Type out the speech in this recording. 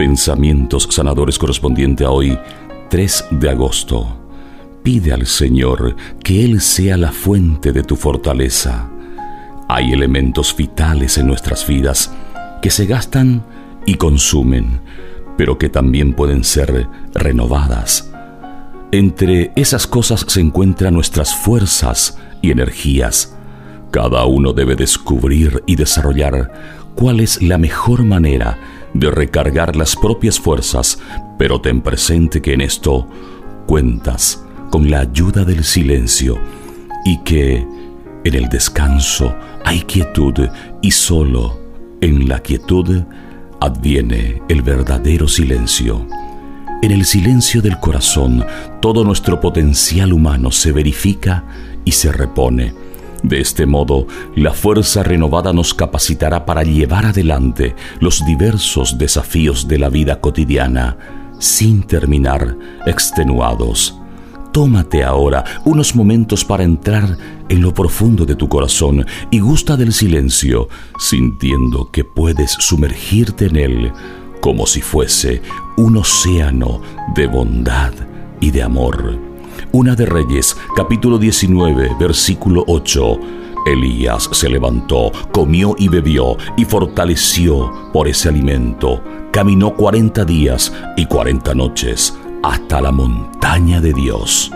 Pensamientos sanadores correspondiente a hoy, 3 de agosto. Pide al Señor que Él sea la fuente de tu fortaleza. Hay elementos vitales en nuestras vidas que se gastan y consumen, pero que también pueden ser renovadas. Entre esas cosas se encuentran nuestras fuerzas y energías. Cada uno debe descubrir y desarrollar cuál es la mejor manera de recargar las propias fuerzas, pero ten presente que en esto cuentas con la ayuda del silencio y que en el descanso hay quietud y solo en la quietud adviene el verdadero silencio. En el silencio del corazón todo nuestro potencial humano se verifica y se repone de este modo, la fuerza renovada nos capacitará para llevar adelante los diversos desafíos de la vida cotidiana sin terminar extenuados. Tómate ahora unos momentos para entrar en lo profundo de tu corazón y gusta del silencio, sintiendo que puedes sumergirte en él como si fuese un océano de bondad y de amor. Una de Reyes, capítulo 19, versículo 8. Elías se levantó, comió y bebió, y fortaleció por ese alimento. Caminó cuarenta días y cuarenta noches hasta la montaña de Dios.